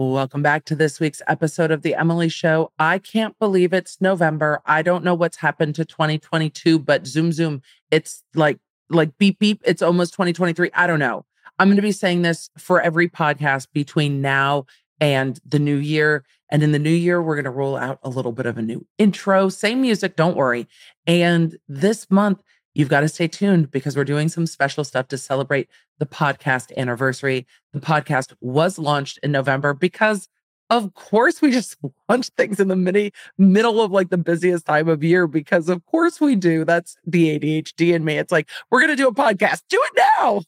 Welcome back to this week's episode of The Emily Show. I can't believe it's November. I don't know what's happened to 2022, but zoom, zoom, it's like, like beep, beep. It's almost 2023. I don't know. I'm going to be saying this for every podcast between now and the new year. And in the new year, we're going to roll out a little bit of a new intro, same music, don't worry. And this month, You've got to stay tuned because we're doing some special stuff to celebrate the podcast anniversary. The podcast was launched in November because of course we just launch things in the mini middle of like the busiest time of year because of course we do. That's the ADHD in me. It's like, we're going to do a podcast. Do it now.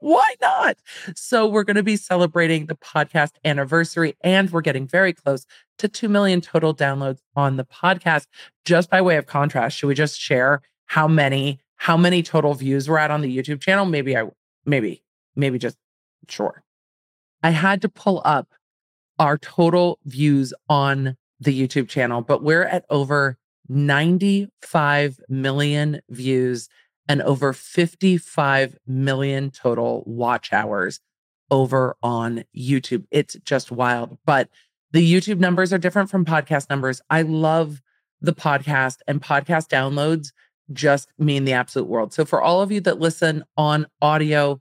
Why not? So we're going to be celebrating the podcast anniversary and we're getting very close to 2 million total downloads on the podcast. Just by way of contrast, should we just share how many how many total views we're at on the YouTube channel. Maybe I maybe maybe just sure. I had to pull up our total views on the YouTube channel, but we're at over 95 million views and over 55 million total watch hours over on YouTube. It's just wild. But the YouTube numbers are different from podcast numbers. I love the podcast and podcast downloads just mean the absolute world. So, for all of you that listen on audio,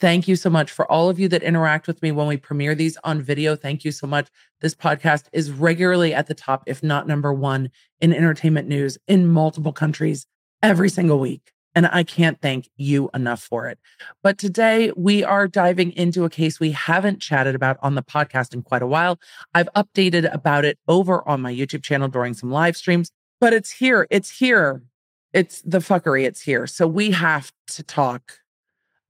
thank you so much. For all of you that interact with me when we premiere these on video, thank you so much. This podcast is regularly at the top, if not number one, in entertainment news in multiple countries every single week. And I can't thank you enough for it. But today we are diving into a case we haven't chatted about on the podcast in quite a while. I've updated about it over on my YouTube channel during some live streams, but it's here. It's here it's the fuckery. It's here. So we have to talk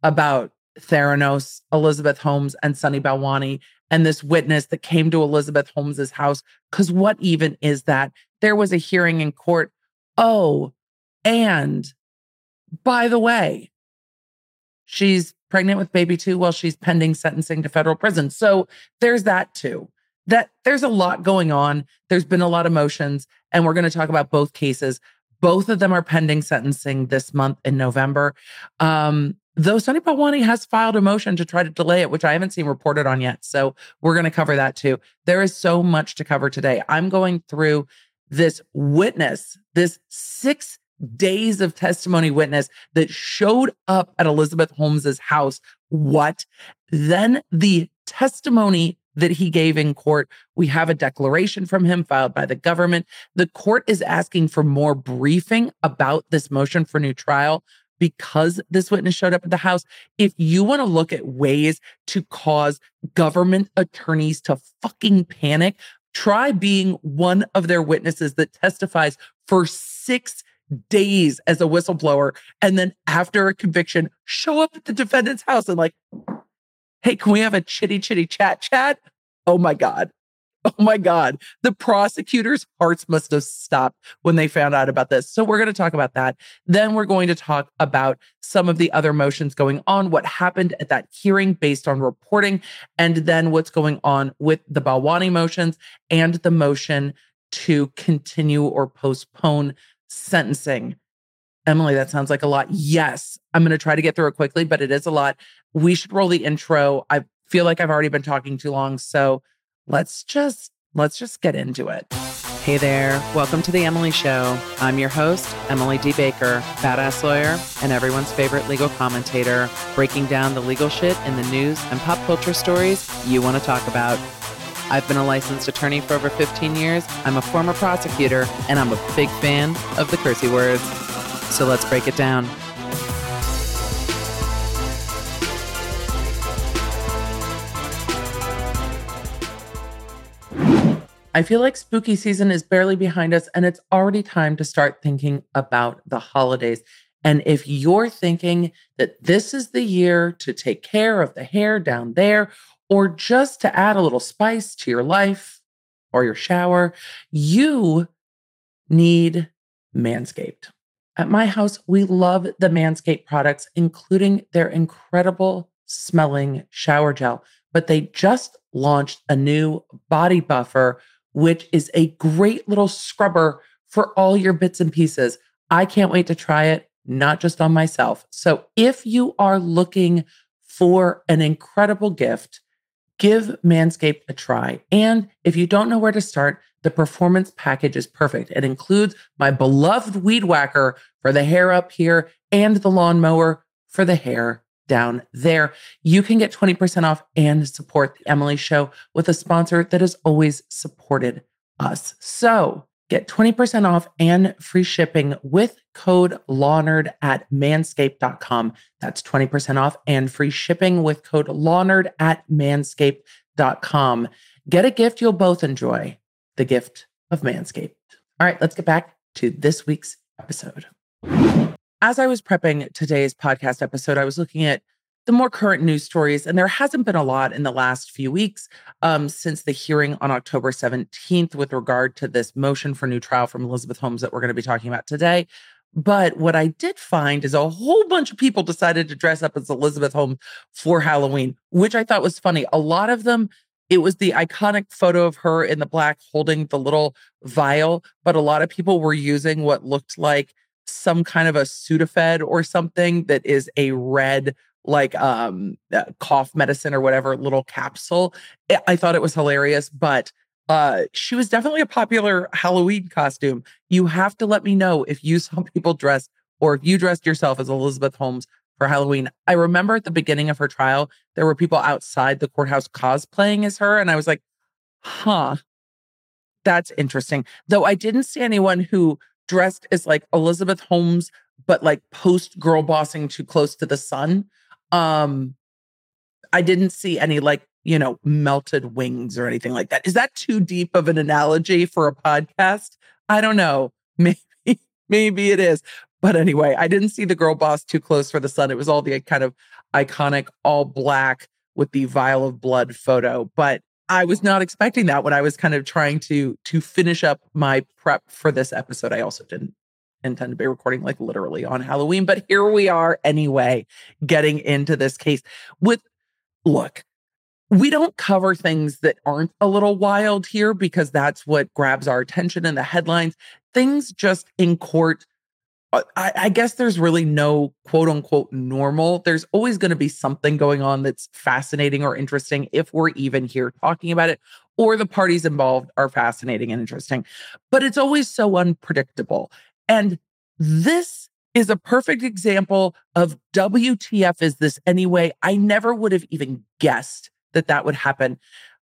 about Theranos, Elizabeth Holmes, and Sunny Balwani, and this witness that came to Elizabeth Holmes's house. Because what even is that? There was a hearing in court. Oh, and by the way, she's pregnant with baby two while she's pending sentencing to federal prison. So there's that too. That there's a lot going on. There's been a lot of motions, and we're going to talk about both cases. Both of them are pending sentencing this month in November. Um, though Sunny Balwani has filed a motion to try to delay it, which I haven't seen reported on yet. So we're going to cover that too. There is so much to cover today. I'm going through this witness, this six days of testimony witness that showed up at Elizabeth Holmes's house. What? Then the testimony that he gave in court. We have a declaration from him filed by the government. The court is asking for more briefing about this motion for new trial because this witness showed up at the house. If you want to look at ways to cause government attorneys to fucking panic, try being one of their witnesses that testifies for six days as a whistleblower. And then after a conviction, show up at the defendant's house and like, Hey, can we have a chitty chitty chat chat? Oh my God. Oh my God. The prosecutors' hearts must have stopped when they found out about this. So, we're going to talk about that. Then, we're going to talk about some of the other motions going on, what happened at that hearing based on reporting, and then what's going on with the Balwani motions and the motion to continue or postpone sentencing. Emily, that sounds like a lot. Yes, I'm going to try to get through it quickly, but it is a lot. We should roll the intro. I feel like I've already been talking too long, so let's just let's just get into it. Hey there, welcome to the Emily Show. I'm your host, Emily D. Baker, badass lawyer and everyone's favorite legal commentator, breaking down the legal shit in the news and pop culture stories you want to talk about. I've been a licensed attorney for over 15 years. I'm a former prosecutor, and I'm a big fan of the cursey words. So let's break it down. I feel like spooky season is barely behind us and it's already time to start thinking about the holidays. And if you're thinking that this is the year to take care of the hair down there, or just to add a little spice to your life or your shower, you need Manscaped. At my house, we love the Manscaped products, including their incredible smelling shower gel. But they just launched a new body buffer, which is a great little scrubber for all your bits and pieces. I can't wait to try it, not just on myself. So if you are looking for an incredible gift, Give Manscaped a try. And if you don't know where to start, the performance package is perfect. It includes my beloved weed whacker for the hair up here and the lawnmower for the hair down there. You can get 20% off and support the Emily Show with a sponsor that has always supported us. So get 20% off and free shipping with code LAWNERD at manscaped.com. That's 20% off and free shipping with code LAWNERD at manscaped.com. Get a gift you'll both enjoy the gift of Manscaped. All right, let's get back to this week's episode. As I was prepping today's podcast episode, I was looking at the more current news stories, and there hasn't been a lot in the last few weeks um, since the hearing on October 17th with regard to this motion for new trial from Elizabeth Holmes that we're going to be talking about today. But what I did find is a whole bunch of people decided to dress up as Elizabeth Holmes for Halloween, which I thought was funny. A lot of them, it was the iconic photo of her in the black holding the little vial, but a lot of people were using what looked like some kind of a Sudafed or something that is a red like um uh, cough medicine or whatever little capsule. I thought it was hilarious, but uh she was definitely a popular Halloween costume. You have to let me know if you saw people dressed or if you dressed yourself as Elizabeth Holmes for Halloween. I remember at the beginning of her trial, there were people outside the courthouse cosplaying as her and I was like, "Huh. That's interesting." Though I didn't see anyone who dressed as like Elizabeth Holmes but like post girl bossing too close to the sun um, I didn't see any like, you know, melted wings or anything like that. Is that too deep of an analogy for a podcast? I don't know. Maybe, maybe it is. But anyway, I didn't see the girl boss too close for the sun. It was all the kind of iconic all black with the vial of blood photo. But I was not expecting that when I was kind of trying to to finish up my prep for this episode. I also didn't intend to be recording like literally on Halloween, but here we are anyway, getting into this case with look, we don't cover things that aren't a little wild here because that's what grabs our attention in the headlines. Things just in court. Uh, I, I guess there's really no quote unquote normal. There's always going to be something going on that's fascinating or interesting if we're even here talking about it, or the parties involved are fascinating and interesting. But it's always so unpredictable. And this is a perfect example of WTF is this anyway? I never would have even guessed that that would happen.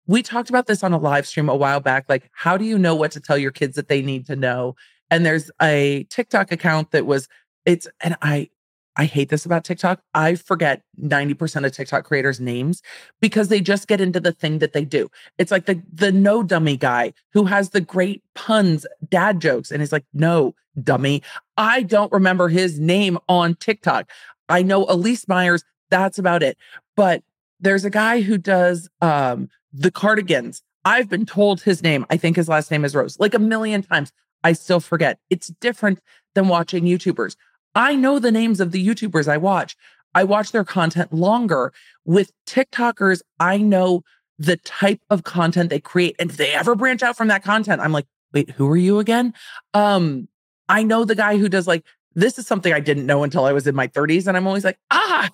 We talked about this on a live stream a while back. Like, how do you know what to tell your kids that they need to know? And there's a TikTok account that was, it's, and I, I hate this about TikTok. I forget 90% of TikTok creators' names because they just get into the thing that they do. It's like the the no dummy guy who has the great puns, dad jokes, and he's like, no, dummy. I don't remember his name on TikTok. I know Elyse Myers, that's about it. But there's a guy who does um the cardigans. I've been told his name. I think his last name is Rose, like a million times. I still forget. It's different than watching YouTubers. I know the names of the YouTubers I watch. I watch their content longer. With TikTokers, I know the type of content they create. And if they ever branch out from that content, I'm like, wait, who are you again? Um, I know the guy who does like, this is something I didn't know until I was in my 30s. And I'm always like, ah,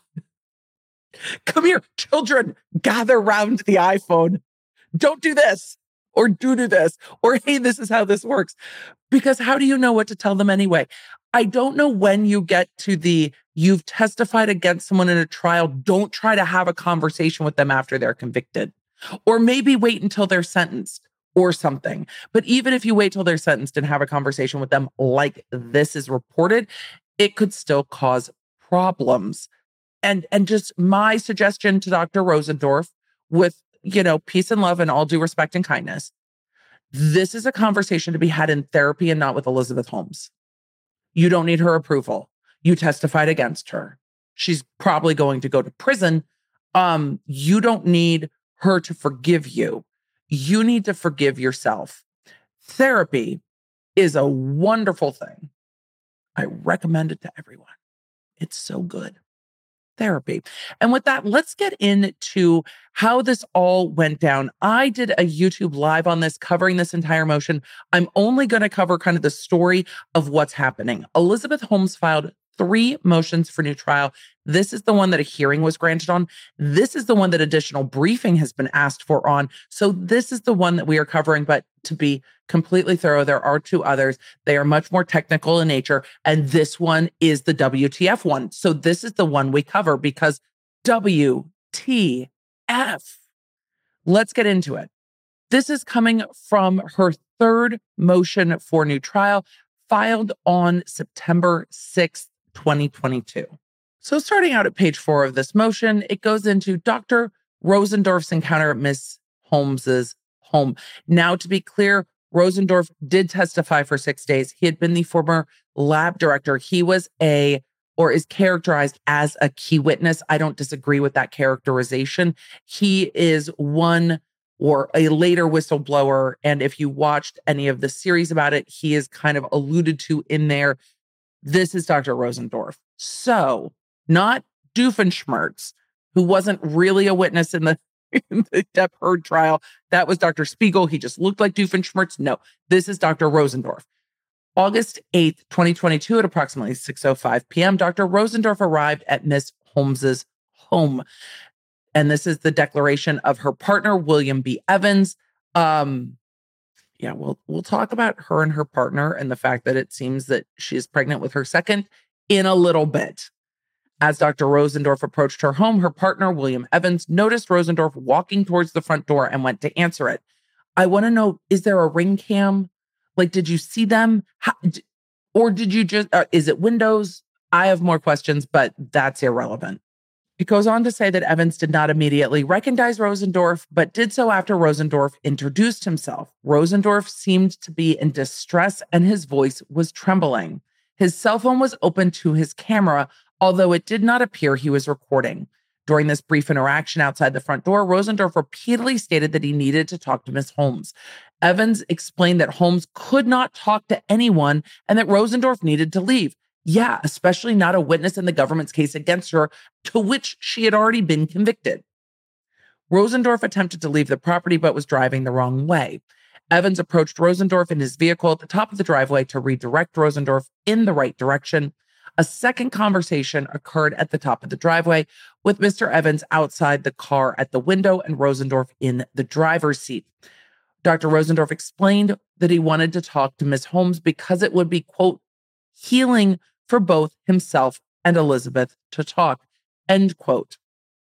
come here, children, gather round the iPhone. Don't do this or do do this or hey, this is how this works. Because how do you know what to tell them anyway? I don't know when you get to the you've testified against someone in a trial. Don't try to have a conversation with them after they're convicted, or maybe wait until they're sentenced or something. But even if you wait till they're sentenced and have a conversation with them like this is reported, it could still cause problems. And and just my suggestion to Dr. Rosendorff with, you know, peace and love and all due respect and kindness. This is a conversation to be had in therapy and not with Elizabeth Holmes. You don't need her approval. You testified against her. She's probably going to go to prison. Um, you don't need her to forgive you. You need to forgive yourself. Therapy is a wonderful thing. I recommend it to everyone. It's so good therapy. And with that, let's get into how this all went down. I did a YouTube live on this, covering this entire motion. I'm only going to cover kind of the story of what's happening. Elizabeth Holmes filed three motions for new trial. This is the one that a hearing was granted on. This is the one that additional briefing has been asked for on. So this is the one that we are covering. But to be completely thorough, there are two others. They are much more technical in nature. And this one is the WTF one. So this is the one we cover because WTF. Let's get into it. This is coming from her third motion for new trial filed on September 6th, 2022. So, starting out at page four of this motion, it goes into Dr. Rosendorff's encounter at Miss Holmes's home. Now, to be clear, Rosendorff did testify for six days. He had been the former lab director. He was a or is characterized as a key witness. I don't disagree with that characterization. He is one or a later whistleblower. And if you watched any of the series about it, he is kind of alluded to in there. This is Dr. Rosendorff. So, not Doofenshmirtz, who wasn't really a witness in the, in the Depp Heard trial. That was Dr. Spiegel. He just looked like Doofenshmirtz. No, this is Dr. Rosendorff. August 8th, 2022, at approximately 6.05 p.m., Dr. Rosendorff arrived at Miss Holmes's home and this is the declaration of her partner William B. Evans. Um, yeah, we'll we'll talk about her and her partner and the fact that it seems that she is pregnant with her second in a little bit. As Dr. Rosendorff approached her home, her partner William Evans noticed Rosendorff walking towards the front door and went to answer it. I want to know: Is there a ring cam? Like, did you see them, How, or did you just? Uh, is it windows? I have more questions, but that's irrelevant. It goes on to say that Evans did not immediately recognize Rosendorff, but did so after Rosendorff introduced himself. Rosendorff seemed to be in distress and his voice was trembling. His cell phone was open to his camera, although it did not appear he was recording. During this brief interaction outside the front door, Rosendorff repeatedly stated that he needed to talk to Miss Holmes. Evans explained that Holmes could not talk to anyone and that Rosendorff needed to leave. Yeah, especially not a witness in the government's case against her, to which she had already been convicted. Rosendorff attempted to leave the property but was driving the wrong way. Evans approached Rosendorff in his vehicle at the top of the driveway to redirect Rosendorff in the right direction. A second conversation occurred at the top of the driveway with Mr. Evans outside the car at the window and Rosendorff in the driver's seat. Dr. Rosendorff explained that he wanted to talk to Miss Holmes because it would be, quote, healing for both himself and Elizabeth to talk. End quote.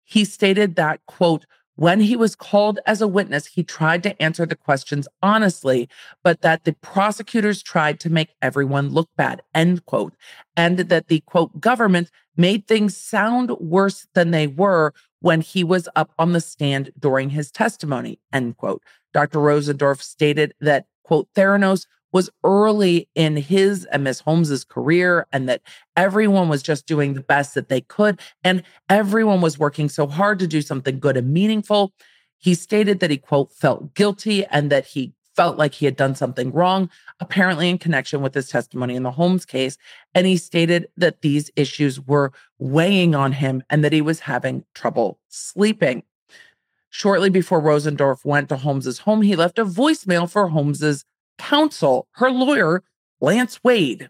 He stated that, quote, when he was called as a witness, he tried to answer the questions honestly, but that the prosecutors tried to make everyone look bad, end quote. And that the quote, government made things sound worse than they were when he was up on the stand during his testimony, end quote. Dr. Rosendorff stated that, quote, Theranos was early in his and Miss Holmes's career and that everyone was just doing the best that they could and everyone was working so hard to do something good and meaningful. He stated that he quote felt guilty and that he felt like he had done something wrong, apparently in connection with his testimony in the Holmes case. And he stated that these issues were weighing on him and that he was having trouble sleeping. Shortly before Rosendorff went to Holmes's home, he left a voicemail for Holmes's counsel, her lawyer, Lance Wade.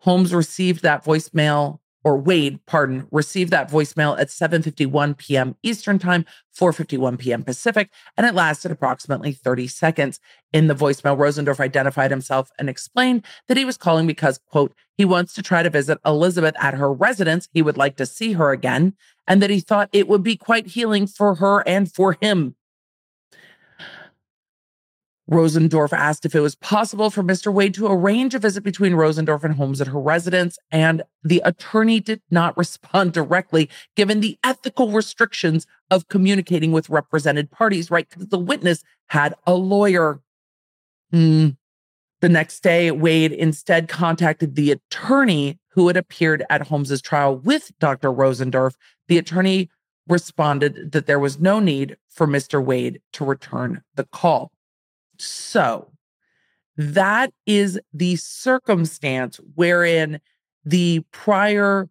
Holmes received that voicemail, or Wade, pardon, received that voicemail at 7:51 p.m. Eastern Time, 4:51 p.m. Pacific, and it lasted approximately 30 seconds. In the voicemail, Rosendorff identified himself and explained that he was calling because, quote, he wants to try to visit Elizabeth at her residence. He would like to see her again, and that he thought it would be quite healing for her and for him. Rosendorff asked if it was possible for Mr. Wade to arrange a visit between Rosendorff and Holmes at her residence, and the attorney did not respond directly, given the ethical restrictions of communicating with represented parties, right? Because the witness had a lawyer. Hmm. The next day, Wade instead contacted the attorney who had appeared at Holmes's trial with Dr. Rosendorff. The attorney responded that there was no need for Mr. Wade to return the call. So that is the circumstance wherein the prior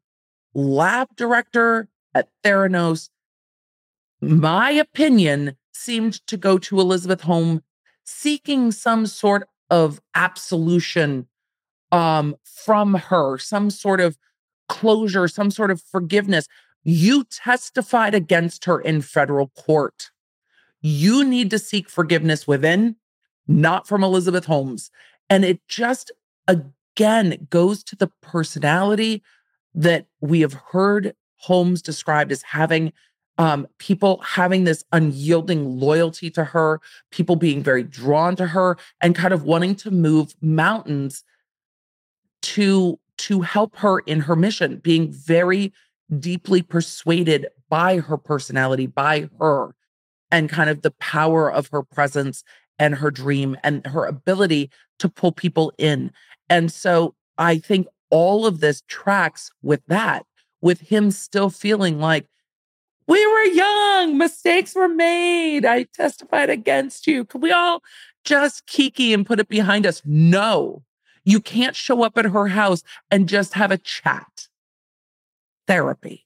lab director at Theranos, my opinion, seemed to go to Elizabeth Holmes seeking some sort of absolution um, from her, some sort of closure, some sort of forgiveness. You testified against her in federal court. You need to seek forgiveness within, not from Elizabeth Holmes. And it just, again, goes to the personality that we have heard Holmes described as having um, people having this unyielding loyalty to her, people being very drawn to her, and kind of wanting to move mountains to to help her in her mission, being very deeply persuaded by her personality, by her, and kind of the power of her presence and her dream and her ability to pull people in. And so I think all of this tracks with that, with him still feeling like we were young, mistakes were made. I testified against you. Can we all just kiki and put it behind us? No, you can't show up at her house and just have a chat. Therapy.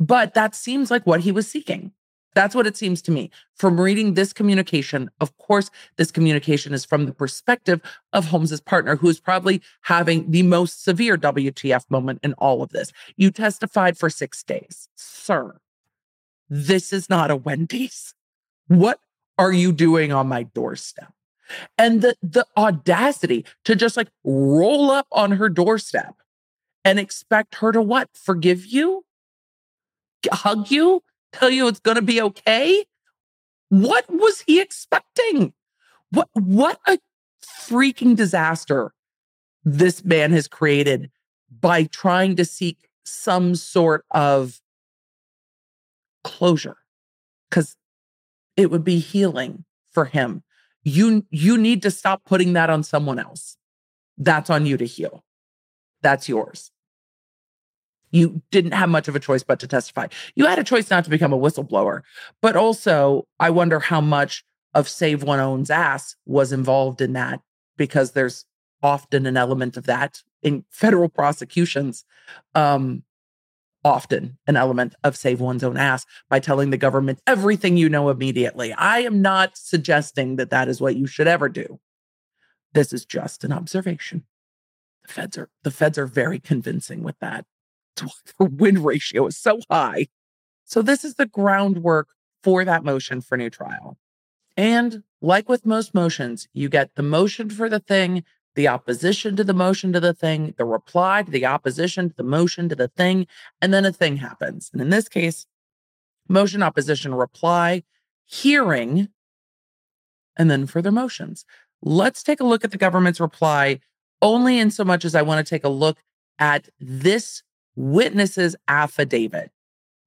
But that seems like what he was seeking. That's what it seems to me from reading this communication. Of course, this communication is from the perspective of Holmes's partner, who is probably having the most severe WTF moment in all of this. You testified for six days, sir. This is not a Wendy's. What are you doing on my doorstep? And the the audacity to just like roll up on her doorstep and expect her to what? Forgive you? Hug you? Tell you it's going to be okay? What was he expecting? What what a freaking disaster this man has created by trying to seek some sort of closure cuz it would be healing for him you you need to stop putting that on someone else that's on you to heal that's yours you didn't have much of a choice but to testify you had a choice not to become a whistleblower but also i wonder how much of save one own's ass was involved in that because there's often an element of that in federal prosecutions um often an element of save one's own ass by telling the government everything you know immediately. I am not suggesting that that is what you should ever do. This is just an observation. The feds are the feds are very convincing with that. The win ratio is so high. So this is the groundwork for that motion for new trial. And like with most motions, you get the motion for the thing, the opposition to the motion to the thing, the reply to the opposition to the motion to the thing, and then a thing happens. And in this case, motion, opposition, reply, hearing, and then further motions. Let's take a look at the government's reply only in so much as I want to take a look at this witness's affidavit.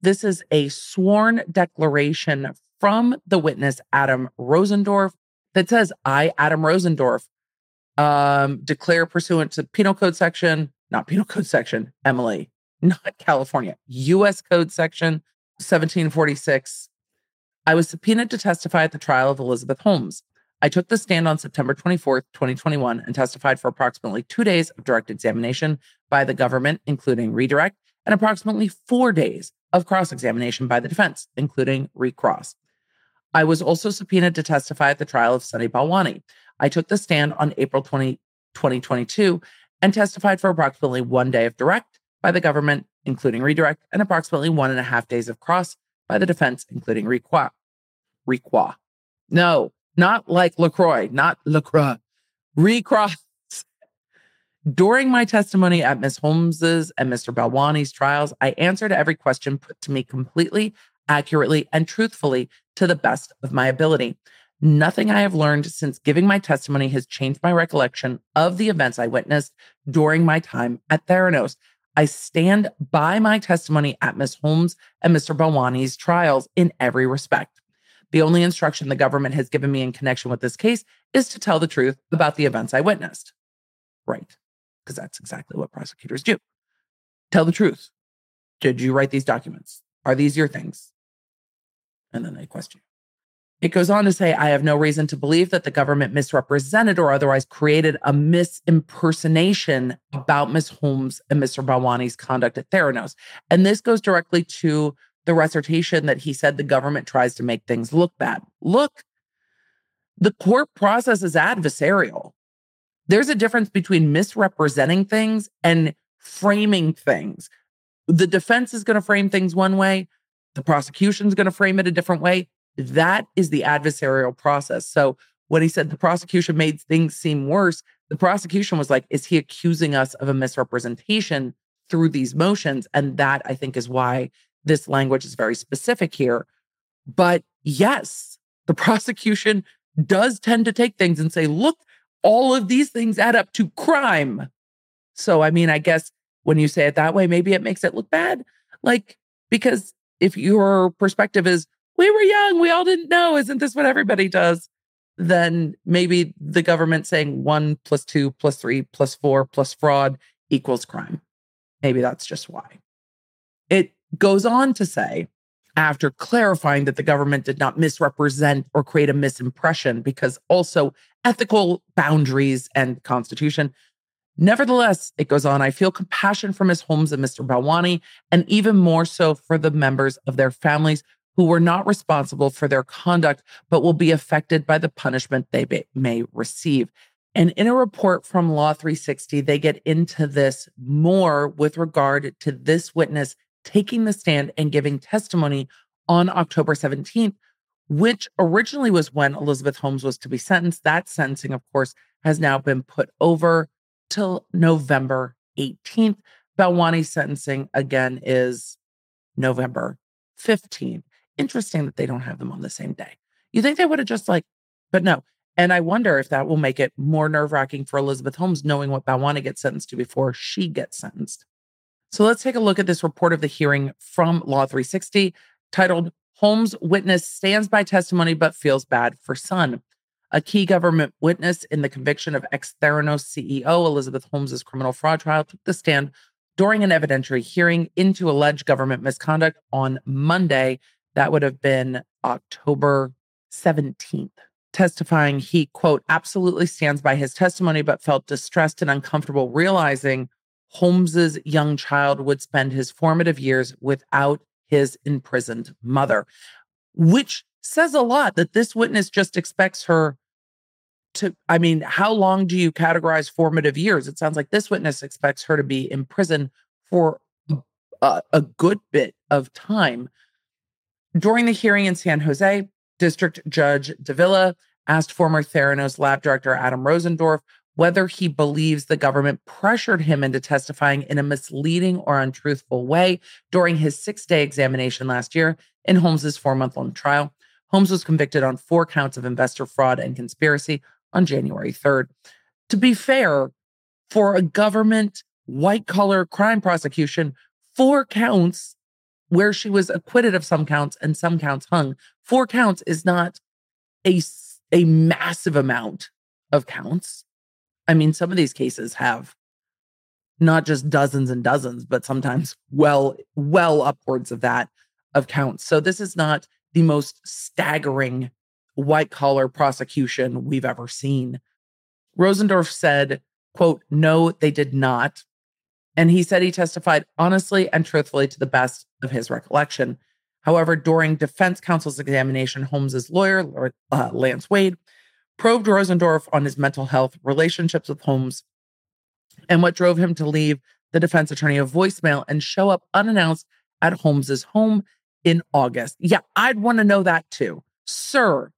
This is a sworn declaration from the witness, Adam Rosendorff, that says, I, Adam Rosendorff, um, declare pursuant to penal code section, not penal code section, Emily, not California, US code section 1746. I was subpoenaed to testify at the trial of Elizabeth Holmes. I took the stand on September 24th, 2021, and testified for approximately two days of direct examination by the government, including redirect, and approximately four days of cross examination by the defense, including recross. I was also subpoenaed to testify at the trial of Sunny Balwani. I took the stand on April 20, 2022 and testified for approximately one day of direct by the government, including redirect, and approximately one and a half days of cross by the defense, including requa. Requa. No, not like LaCroix, not LaCroix. Recross. During my testimony at Ms. Holmes's and Mr. Balwani's trials, I answered every question put to me completely, accurately, and truthfully to the best of my ability. Nothing I have learned since giving my testimony has changed my recollection of the events I witnessed during my time at Theranos. I stand by my testimony at Ms. Holmes and Mr. Balwani's trials in every respect. The only instruction the government has given me in connection with this case is to tell the truth about the events I witnessed. Right. Because that's exactly what prosecutors do. Tell the truth. Did you write these documents? Are these your things? And then they question. It goes on to say, I have no reason to believe that the government misrepresented or otherwise created a misimpersonation about Ms. Holmes and Mr. Balwani's conduct at Theranos. And this goes directly to the recitation that he said the government tries to make things look bad. Look, the court process is adversarial. There's a difference between misrepresenting things and framing things. The defense is going to frame things one way, the prosecution is going to frame it a different way. That is the adversarial process. So when he said the prosecution made things seem worse, the prosecution was like, is he accusing us of a misrepresentation through these motions? And that I think is why this language is very specific here. But yes, the prosecution does tend to take things and say, look, all of these things add up to crime. So, I mean, I guess when you say it that way, maybe it makes it look bad. Like, because if your perspective is, we were young, we all didn't know, isn't this what everybody does? Then maybe the government saying one plus two plus three plus four plus fraud equals crime. Maybe that's just why. It goes on to say, after clarifying that the government did not misrepresent or create a misimpression, because also ethical boundaries and constitution. Nevertheless, it goes on, I feel compassion for Ms. Holmes and Mr. Balwani, and even more so for the members of their families who were not responsible for their conduct, but will be affected by the punishment they may receive. And in a report from Law 360, they get into this more with regard to this witness taking the stand and giving testimony on October 17th, which originally was when Elizabeth Holmes was to be sentenced. That sentencing, of course, has now been put over till November 18th. Balwani's sentencing again is November 15th. Interesting that they don't have them on the same day. You think they would have just like, but no. And I wonder if that will make it more nerve wracking for Elizabeth Holmes knowing what Balwani gets sentenced to before she gets sentenced. So let's take a look at this report of the hearing from Law 360 titled Holmes Witness Stands by Testimony but Feels Bad for Son. A key government witness in the conviction of ex Theranos CEO Elizabeth Holmes's criminal fraud trial took the stand during an evidentiary hearing into alleged government misconduct on Monday. That would have been October 17th. Testifying, he, quote, absolutely stands by his testimony, but felt distressed and uncomfortable realizing Holmes's young child would spend his formative years without his imprisoned mother, which says a lot that this witness just expects her to I mean, how long do you categorize formative years? It sounds like this witness expects her to be in prison for a, a good bit of time. During the hearing in San Jose, District Judge Davila asked former Theranos lab director Adam Rosendorff whether he believes the government pressured him into testifying in a misleading or untruthful way during his six day examination last year in Holmes's four month long trial. Holmes was convicted on four counts of investor fraud and conspiracy on January 3rd. To be fair, for a government white collar crime prosecution, four counts where she was acquitted of some counts and some counts hung, four counts is not a, a massive amount of counts. I mean, some of these cases have not just dozens and dozens, but sometimes well, well upwards of that of counts. So this is not the most staggering white collar prosecution we've ever seen. Rosendorff said, quote, no, they did not. And he said he testified honestly and truthfully to the best of his recollection. However, during defense counsel's examination, Holmes's lawyer, uh, Lance Wade, probed Rosendorff on his mental health, relationships with Holmes, and what drove him to leave the defense attorney a voicemail and show up unannounced at Holmes's home in August. Yeah, I'd want to know that too. Sir,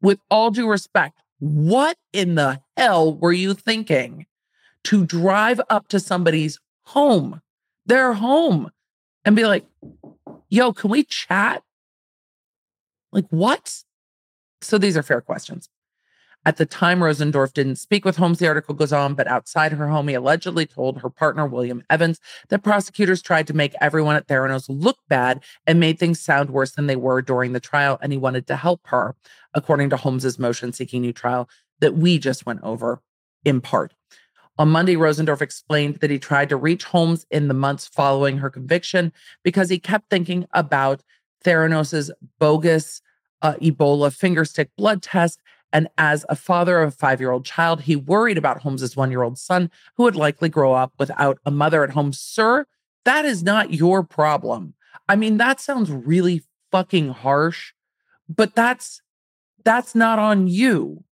with all due respect, what in the hell were you thinking to drive up to somebody's home, their home, and be like, yo, can we chat? Like, what? So these are fair questions. At the time, Rosendorff didn't speak with Holmes, the article goes on, but outside her home, he allegedly told her partner, William Evans, that prosecutors tried to make everyone at Theranos look bad and made things sound worse than they were during the trial, and he wanted to help her, according to Holmes's motion seeking new trial that we just went over in part. On Monday, Rosendorff explained that he tried to reach Holmes in the months following her conviction because he kept thinking about Theranos's bogus uh, Ebola fingerstick blood test. And as a father of a five year old child, he worried about Holmes's one year old son, who would likely grow up without a mother at home. Sir, that is not your problem. I mean, that sounds really fucking harsh, but that's that's not on you.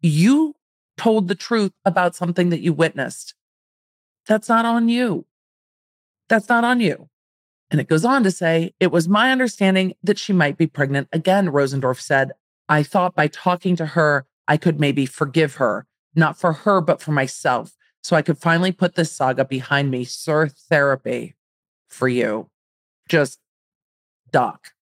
You told the truth about something that you witnessed. That's not on you. That's not on you. And it goes on to say, it was my understanding that she might be pregnant again, Rosendorff said. I thought by talking to her, I could maybe forgive her, not for her, but for myself. So I could finally put this saga behind me. Sir, therapy for you. Just doc.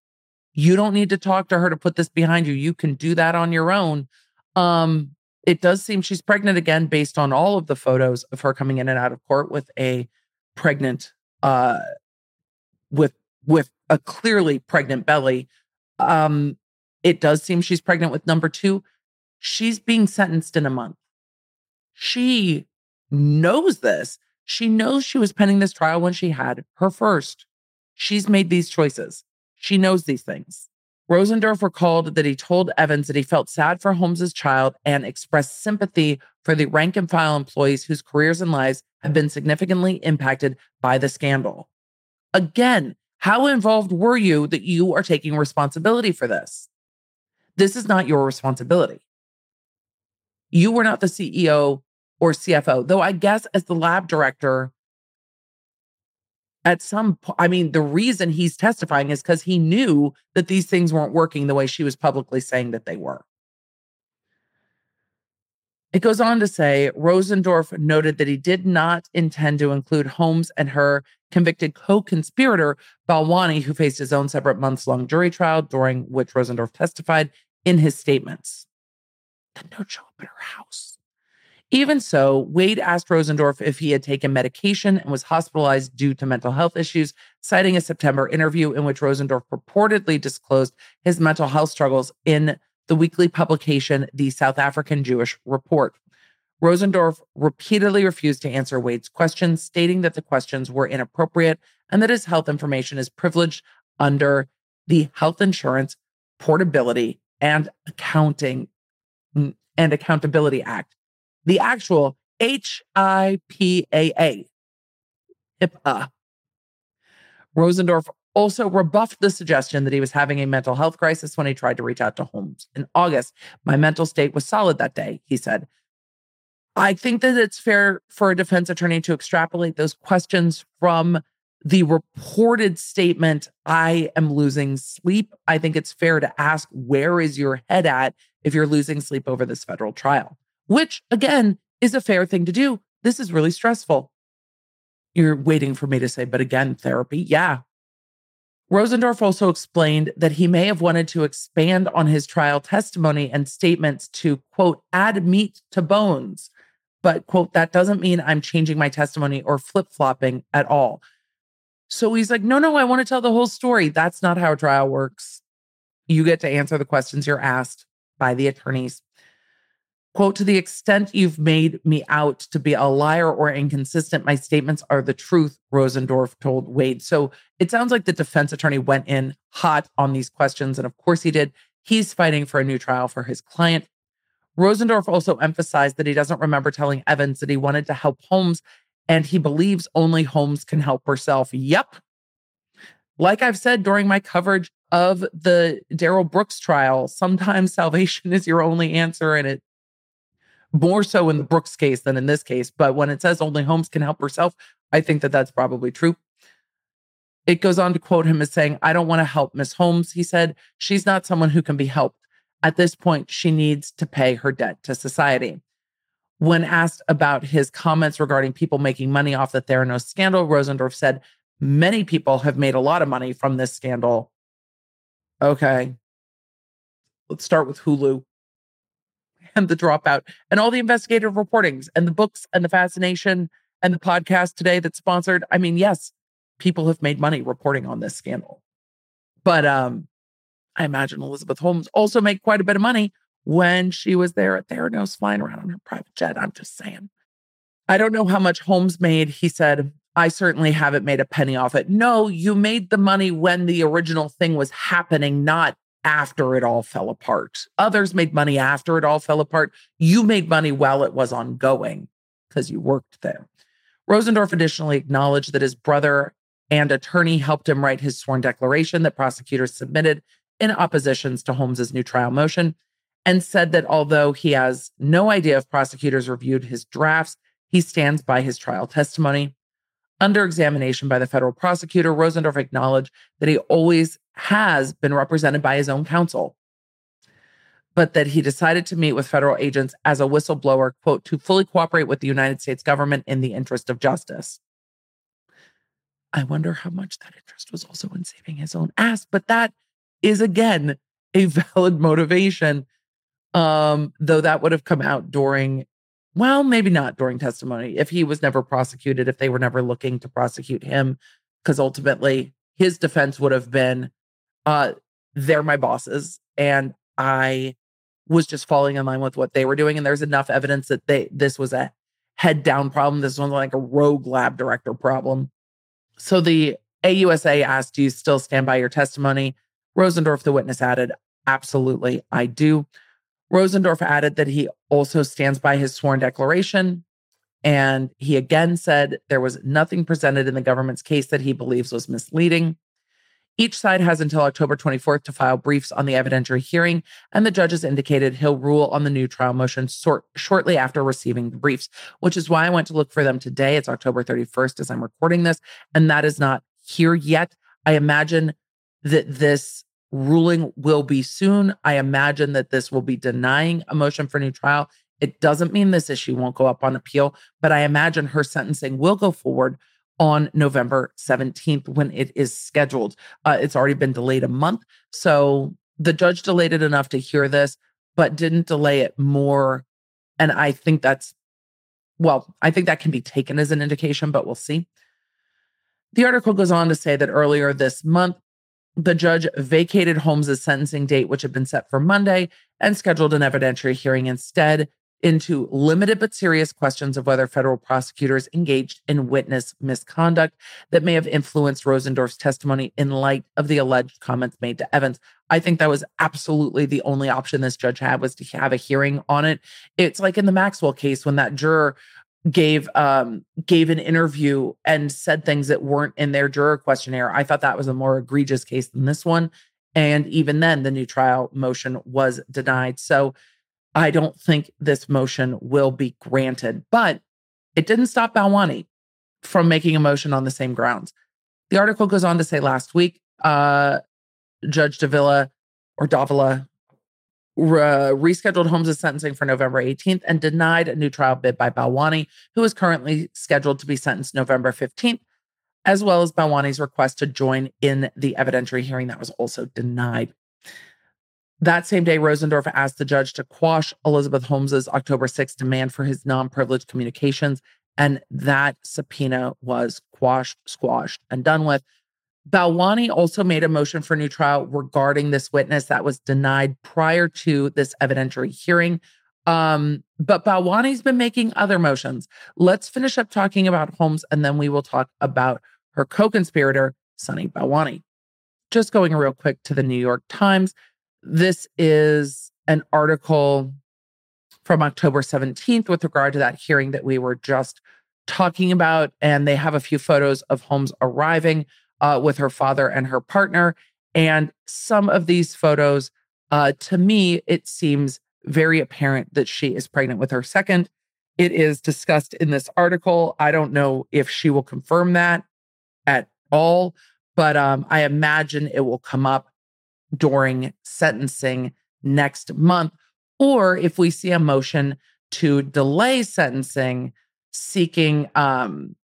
You don't need to talk to her to put this behind you. You can do that on your own. Um, it does seem she's pregnant again based on all of the photos of her coming in and out of court with a pregnant uh with with a clearly pregnant belly. Um, it does seem she's pregnant with number two. She's being sentenced in a month. She knows this. She knows she was pending this trial when she had her first. She's made these choices. She knows these things. Rosendorff recalled that he told Evans that he felt sad for Holmes's child and expressed sympathy for the rank and file employees whose careers and lives have been significantly impacted by the scandal. Again, how involved were you that you are taking responsibility for this? This is not your responsibility. You were not the CEO or CFO, though I guess as the lab director, at some point, I mean, the reason he's testifying is because he knew that these things weren't working the way she was publicly saying that they were. It goes on to say Rosendorff noted that he did not intend to include Holmes and her convicted co conspirator, Balwani, who faced his own separate months long jury trial, during which Rosendorff testified in his statements. Then don't show up at her house. Even so, Wade asked Rosendorff if he had taken medication and was hospitalized due to mental health issues, citing a September interview in which Rosendorff purportedly disclosed his mental health struggles in the weekly publication, The South African Jewish Report. Rosendorff repeatedly refused to answer Wade's questions, stating that the questions were inappropriate and that his health information is privileged under the Health Insurance Portability and Accounting mm, and Accountability Act the actual HIPAA. HIPAA. Rosendorff also rebuffed the suggestion that he was having a mental health crisis when he tried to reach out to Holmes in August. My mental state was solid that day, he said. I think that it's fair for a defense attorney to extrapolate those questions from the reported statement, I am losing sleep. I think it's fair to ask, where is your head at if you're losing sleep over this federal trial? which again is a fair thing to do. This is really stressful. You're waiting for me to say, but again, therapy. Yeah. Rosendorff also explained that he may have wanted to expand on his trial testimony and statements to, quote, add meat to bones. But, quote, that doesn't mean I'm changing my testimony or flip flopping at all. So he's like, no, no, I want to tell the whole story. That's not how a trial works. You get to answer the questions you're asked by the attorneys. Quote, to the extent you've made me out to be a liar or inconsistent, my statements are the truth, Rosendorff told Wade. So it sounds like the defense attorney went in hot on these questions. And of course he did. He's fighting for a new trial for his client. Rosendorff also emphasized that he doesn't remember telling Evans that he wanted to help Holmes and he believes only Holmes can help herself. Yep. Like I've said during my coverage of the Darrell Brooks trial, sometimes salvation is your only answer and it more so in the Brooks case than in this case. But when it says only Holmes can help herself, I think that that's probably true. It goes on to quote him as saying, I don't want to help Miss Holmes. He said, She's not someone who can be helped. At this point, she needs to pay her debt to society. When asked about his comments regarding people making money off the Theranos scandal, Rosendorff said, Many people have made a lot of money from this scandal. Okay. Let's start with Hulu and the dropout and all the investigative reportings and the books and the fascination and the podcast today that's sponsored. I mean, yes, people have made money reporting on this scandal. But um, I imagine Elizabeth Holmes also made quite a bit of money when she was there at Theranos flying around on her private jet. I'm just saying. I don't know how much Holmes made. He said, I certainly haven't made a penny off it. No, you made the money when the original thing was happening, not after it all fell apart. Others made money after it all fell apart. You made money while it was ongoing because you worked there. Rosendorff additionally acknowledged that his brother and attorney helped him write his sworn declaration that prosecutors submitted in oppositions to Holmes's new trial motion and said that although he has no idea if prosecutors reviewed his drafts, he stands by his trial testimony. Under examination by the federal prosecutor, Rosendorff acknowledged that he always has been represented by his own counsel, but that he decided to meet with federal agents as a whistleblower, quote, to fully cooperate with the United States government in the interest of justice. I wonder how much that interest was also in saving his own ass, but that is again a valid motivation. Um, though that would have come out during well, maybe not during testimony. If he was never prosecuted, if they were never looking to prosecute him, because ultimately his defense would have been, uh, they're my bosses. And I was just falling in line with what they were doing. And there's enough evidence that they this was a head down problem. This was like a rogue lab director problem. So the AUSA asked, Do you still stand by your testimony? Rosendorff, the witness, added, Absolutely, I do. Rosendorff added that he also stands by his sworn declaration. And he again said there was nothing presented in the government's case that he believes was misleading. Each side has until October 24th to file briefs on the evidentiary hearing, and the judge has indicated he'll rule on the new trial motion shortly after receiving the briefs, which is why I went to look for them today. It's October 31st as I'm recording this, and that is not here yet. I imagine that this ruling will be soon. I imagine that this will be denying a motion for new trial. It doesn't mean this issue won't go up on appeal, but I imagine her sentencing will go forward on November 17th when it is scheduled. Uh, it's already been delayed a month. So the judge delayed it enough to hear this, but didn't delay it more. And I think that's, well, I think that can be taken as an indication, but we'll see. The article goes on to say that earlier this month, the judge vacated Holmes's sentencing date, which had been set for Monday, and scheduled an evidentiary hearing instead into limited but serious questions of whether federal prosecutors engaged in witness misconduct that may have influenced Rosendorff's testimony in light of the alleged comments made to Evans. I think that was absolutely the only option this judge had was to have a hearing on it. It's like in the Maxwell case when that juror gave um gave an interview and said things that weren't in their juror questionnaire. I thought that was a more egregious case than this one. And even then, the new trial motion was denied. So I don't think this motion will be granted. But it didn't stop Balwani from making a motion on the same grounds. The article goes on to say last week, uh, Judge Davila or Davila re- rescheduled Holmes' sentencing for November 18th and denied a new trial bid by Balwani, who is currently scheduled to be sentenced November 15th, as well as Balwani's request to join in the evidentiary hearing that was also denied. That same day, Rosendorff asked the judge to quash Elizabeth Holmes's October 6th demand for his non privileged communications. And that subpoena was quashed, squashed, and done with. Balwani also made a motion for new trial regarding this witness that was denied prior to this evidentiary hearing. Um, but Balwani's been making other motions. Let's finish up talking about Holmes and then we will talk about her co conspirator, Sunny Balwani. Just going real quick to the New York Times. This is an article from October 17th with regard to that hearing that we were just talking about. And they have a few photos of Holmes arriving uh, with her father and her partner. And some of these photos, uh, to me, it seems very apparent that she is pregnant with her second. It is discussed in this article. I don't know if she will confirm that at all, but um, I imagine it will come up during sentencing next month. Or if we see a motion to delay sentencing, seeking um,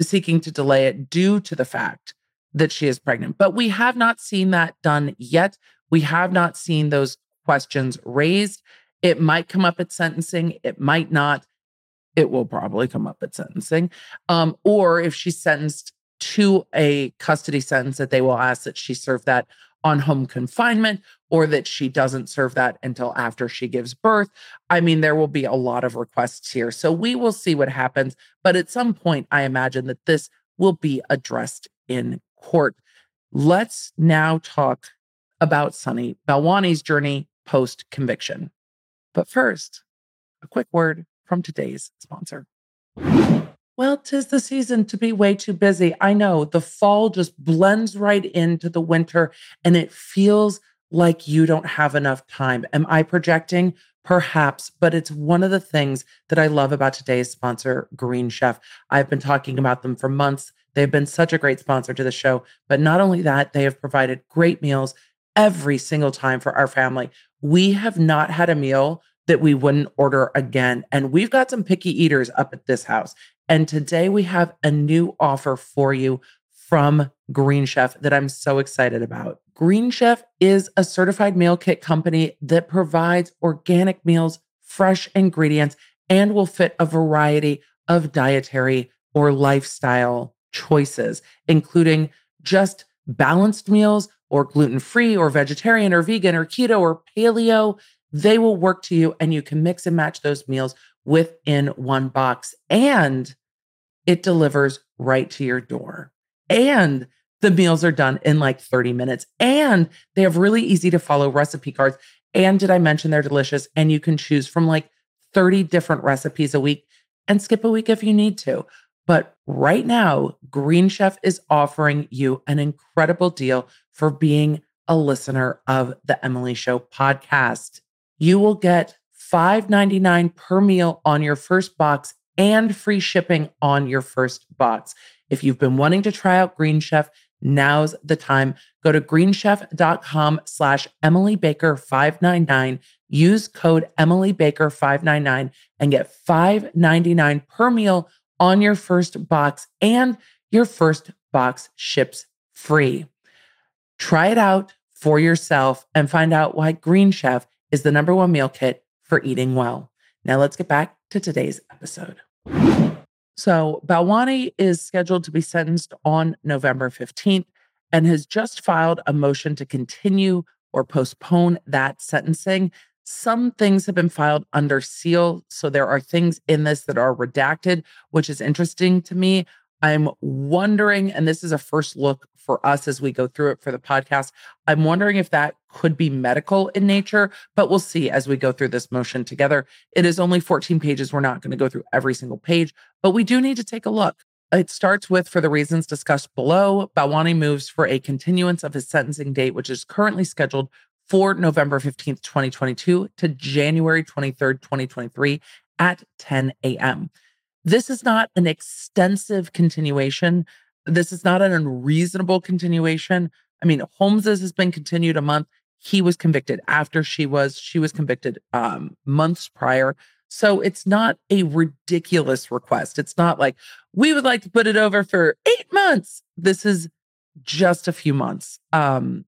seeking to delay it due to the fact that she is pregnant. But we have not seen that done yet. We have not seen those questions raised. It might come up at sentencing, it might not. It will probably come up at sentencing. Um, or if she's sentenced to a custody sentence, that they will ask that she serve that on home confinement or that she doesn't serve that until after she gives birth. I mean, there will be a lot of requests here. So we will see what happens. But at some point, I imagine that this will be addressed in court. Let's now talk about Sunny Balwani's journey post conviction. But first, a quick word from today's sponsor. Well, tis the season to be way too busy. I know the fall just blends right into the winter and it feels like you don't have enough time. Am I projecting? Perhaps, but it's one of the things that I love about today's sponsor, Green Chef. I've been talking about them for months. They've been such a great sponsor to the show. But not only that, they have provided great meals every single time for our family. We have not had a meal that we wouldn't order again. And we've got some picky eaters up at this house. And today we have a new offer for you from Green Chef that I'm so excited about. Green Chef is a certified meal kit company that provides organic meals, fresh ingredients, and will fit a variety of dietary or lifestyle choices, including just balanced meals or gluten free or vegetarian or vegan or keto or paleo. They will work to you and you can mix and match those meals within one box. And it delivers right to your door and the meals are done in like 30 minutes and they have really easy to follow recipe cards. And did I mention they're delicious? And you can choose from like 30 different recipes a week and skip a week if you need to. But right now, Green Chef is offering you an incredible deal for being a listener of the Emily Show podcast. You will get $5.99 per meal on your first box and free shipping on your first box. If you've been wanting to try out Green Chef, now's the time. Go to greenchef.com slash Emily Baker 599. Use code Emily Baker 599 and get $5.99 per meal on your first box, and your first box ships free. Try it out for yourself and find out why Green Chef is the number one meal kit for eating well. Now let's get back to today's episode. So Balwani is scheduled to be sentenced on November 15th and has just filed a motion to continue or postpone that sentencing. Some things have been filed under seal. So there are things in this that are redacted, which is interesting to me. I'm wondering, and this is a first look for us as we go through it for the podcast. I'm wondering if that could be medical in nature, but we'll see as we go through this motion together. It is only 14 pages. We're not going to go through every single page, but we do need to take a look. It starts with, for the reasons discussed below, Balwani moves for a continuance of his sentencing date, which is currently scheduled for November 15th, 2022 to January 23rd, 2023 at 10 a.m. This is not an extensive continuation. This is not an unreasonable continuation. I mean, Holmes's has been continued a month. He was convicted after she was, she was convicted um, months prior. So it's not a ridiculous request. It's not like we would like to put it over for eight months. This is just a few months. Um,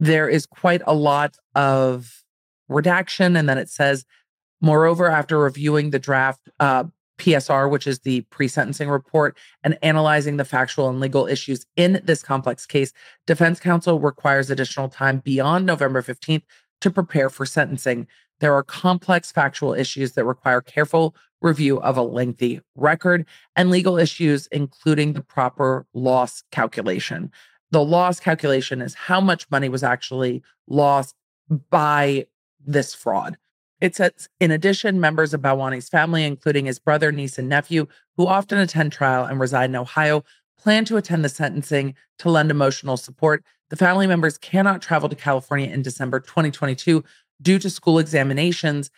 there is quite a lot of redaction. And then it says, moreover, after reviewing the draft uh, PSR, which is the pre sentencing report, and analyzing the factual and legal issues in this complex case, defense counsel requires additional time beyond November 15th to prepare for sentencing. There are complex factual issues that require careful review of a lengthy record and legal issues, including the proper loss calculation. The loss calculation is how much money was actually lost by this fraud. It says, in addition, members of Balwani's family, including his brother, niece, and nephew, who often attend trial and reside in Ohio, plan to attend the sentencing to lend emotional support. The family members cannot travel to California in December 2022 due to school examinations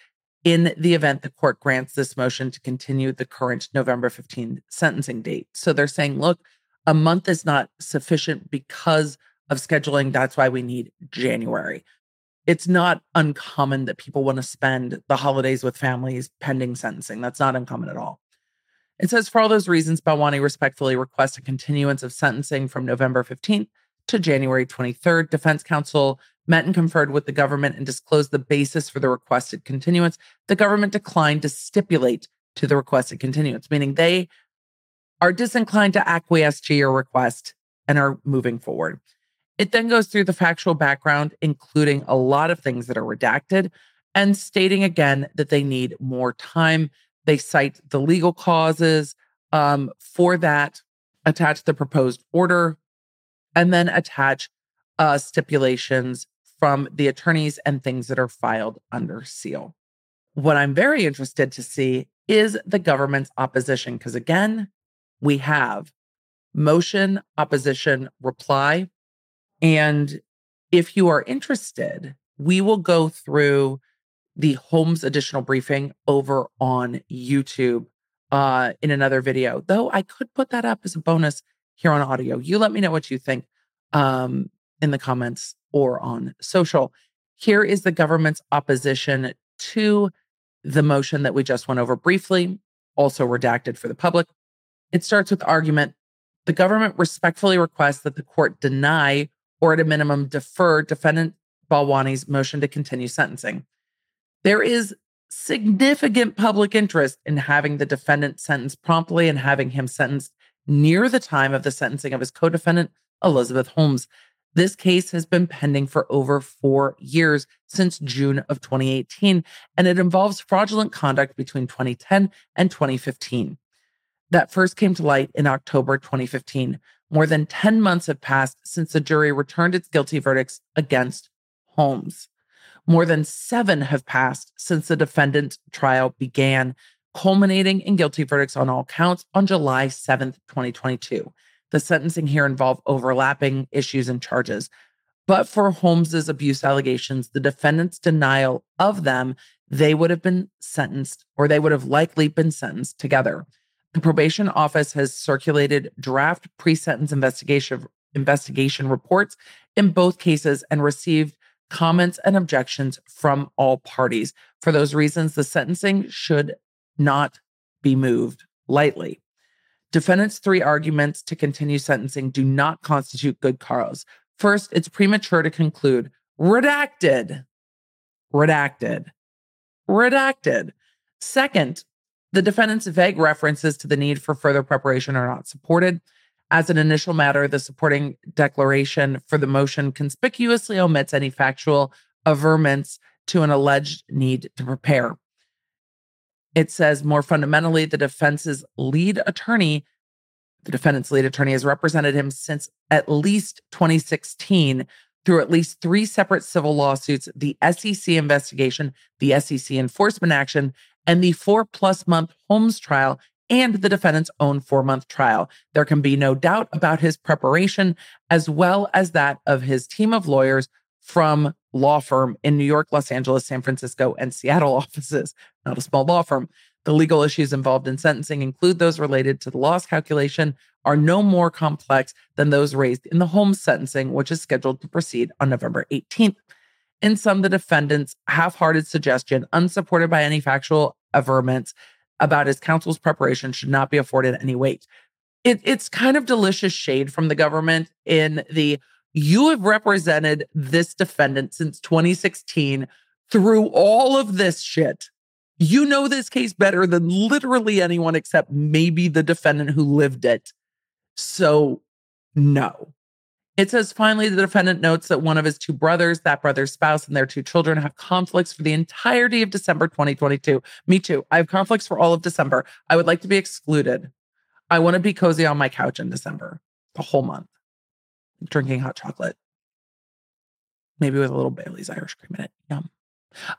in the event the court grants this motion to continue the current November 15 sentencing date. So they're saying, look, a month is not sufficient because of scheduling. That's why we need January it's not uncommon that people want to spend the holidays with families pending sentencing. That's not uncommon at all. It says, for all those reasons, Balwani respectfully requests a continuance of sentencing from November 15th to January 23rd. Defense counsel met and conferred with the government and disclosed the basis for the requested continuance. The government declined to stipulate to the requested continuance, meaning they are disinclined to acquiesce to your request and are moving forward. It then goes through the factual background, including a lot of things that are redacted, and stating again that they need more time. They cite the legal causes um, for that, attach the proposed order, and then attach uh, stipulations from the attorneys and things that are filed under seal. What I'm very interested to see is the government's opposition, because again, we have motion, opposition, reply, and if you are interested, we will go through the Holmes additional briefing over on YouTube uh, in another video, though I could put that up as a bonus here on audio. You let me know what you think um, in the comments or on social. Here is the government's opposition to the motion that we just went over briefly, also redacted for the public. It starts with argument the government respectfully requests that the court deny or at a minimum defer defendant Balwani's motion to continue sentencing. There is significant public interest in having the defendant sentenced promptly and having him sentenced near the time of the sentencing of his co defendant, Elizabeth Holmes. This case has been pending for over four years since June of 2018, and it involves fraudulent conduct between 2010 and 2015. That first came to light in October 2015. More than 10 months have passed since the jury returned its guilty verdicts against Holmes. More than seven have passed since the defendant's trial began, culminating in guilty verdicts on all counts on July 7th, 2022. The sentencing here involved overlapping issues and charges. But for Holmes's abuse allegations, the defendant's denial of them, they would have been sentenced or they would have likely been sentenced together. The probation office has circulated draft pre-sentence investigation investigation reports in both cases and received comments and objections from all parties. For those reasons, the sentencing should not be moved lightly. Defendants' three arguments to continue sentencing do not constitute good cause. First, it's premature to conclude redacted, redacted, redacted. Second, the defendant's vague references to the need for further preparation are not supported. As an initial matter, the supporting declaration for the motion conspicuously omits any factual averments to an alleged need to prepare. It says more fundamentally, the defense's lead attorney, the defendant's lead attorney, has represented him since at least 2016 through at least three separate civil lawsuits the SEC investigation, the SEC enforcement action, and the four plus month Holmes trial and the defendant's own four month trial. There can be no doubt about his preparation, as well as that of his team of lawyers from law firm in New York, Los Angeles, San Francisco, and Seattle offices, not a small law firm. The legal issues involved in sentencing include those related to the loss calculation, are no more complex than those raised in the Holmes sentencing, which is scheduled to proceed on November 18th. In sum, the defendant's half hearted suggestion, unsupported by any factual averments, about his counsel's preparation should not be afforded any weight. It, it's kind of delicious shade from the government in the you have represented this defendant since 2016 through all of this shit. You know this case better than literally anyone except maybe the defendant who lived it. So, no. It says finally, the defendant notes that one of his two brothers, that brother's spouse, and their two children have conflicts for the entirety of December 2022. Me too. I have conflicts for all of December. I would like to be excluded. I want to be cozy on my couch in December, the whole month, drinking hot chocolate, maybe with a little Bailey's Irish cream in it. Yum.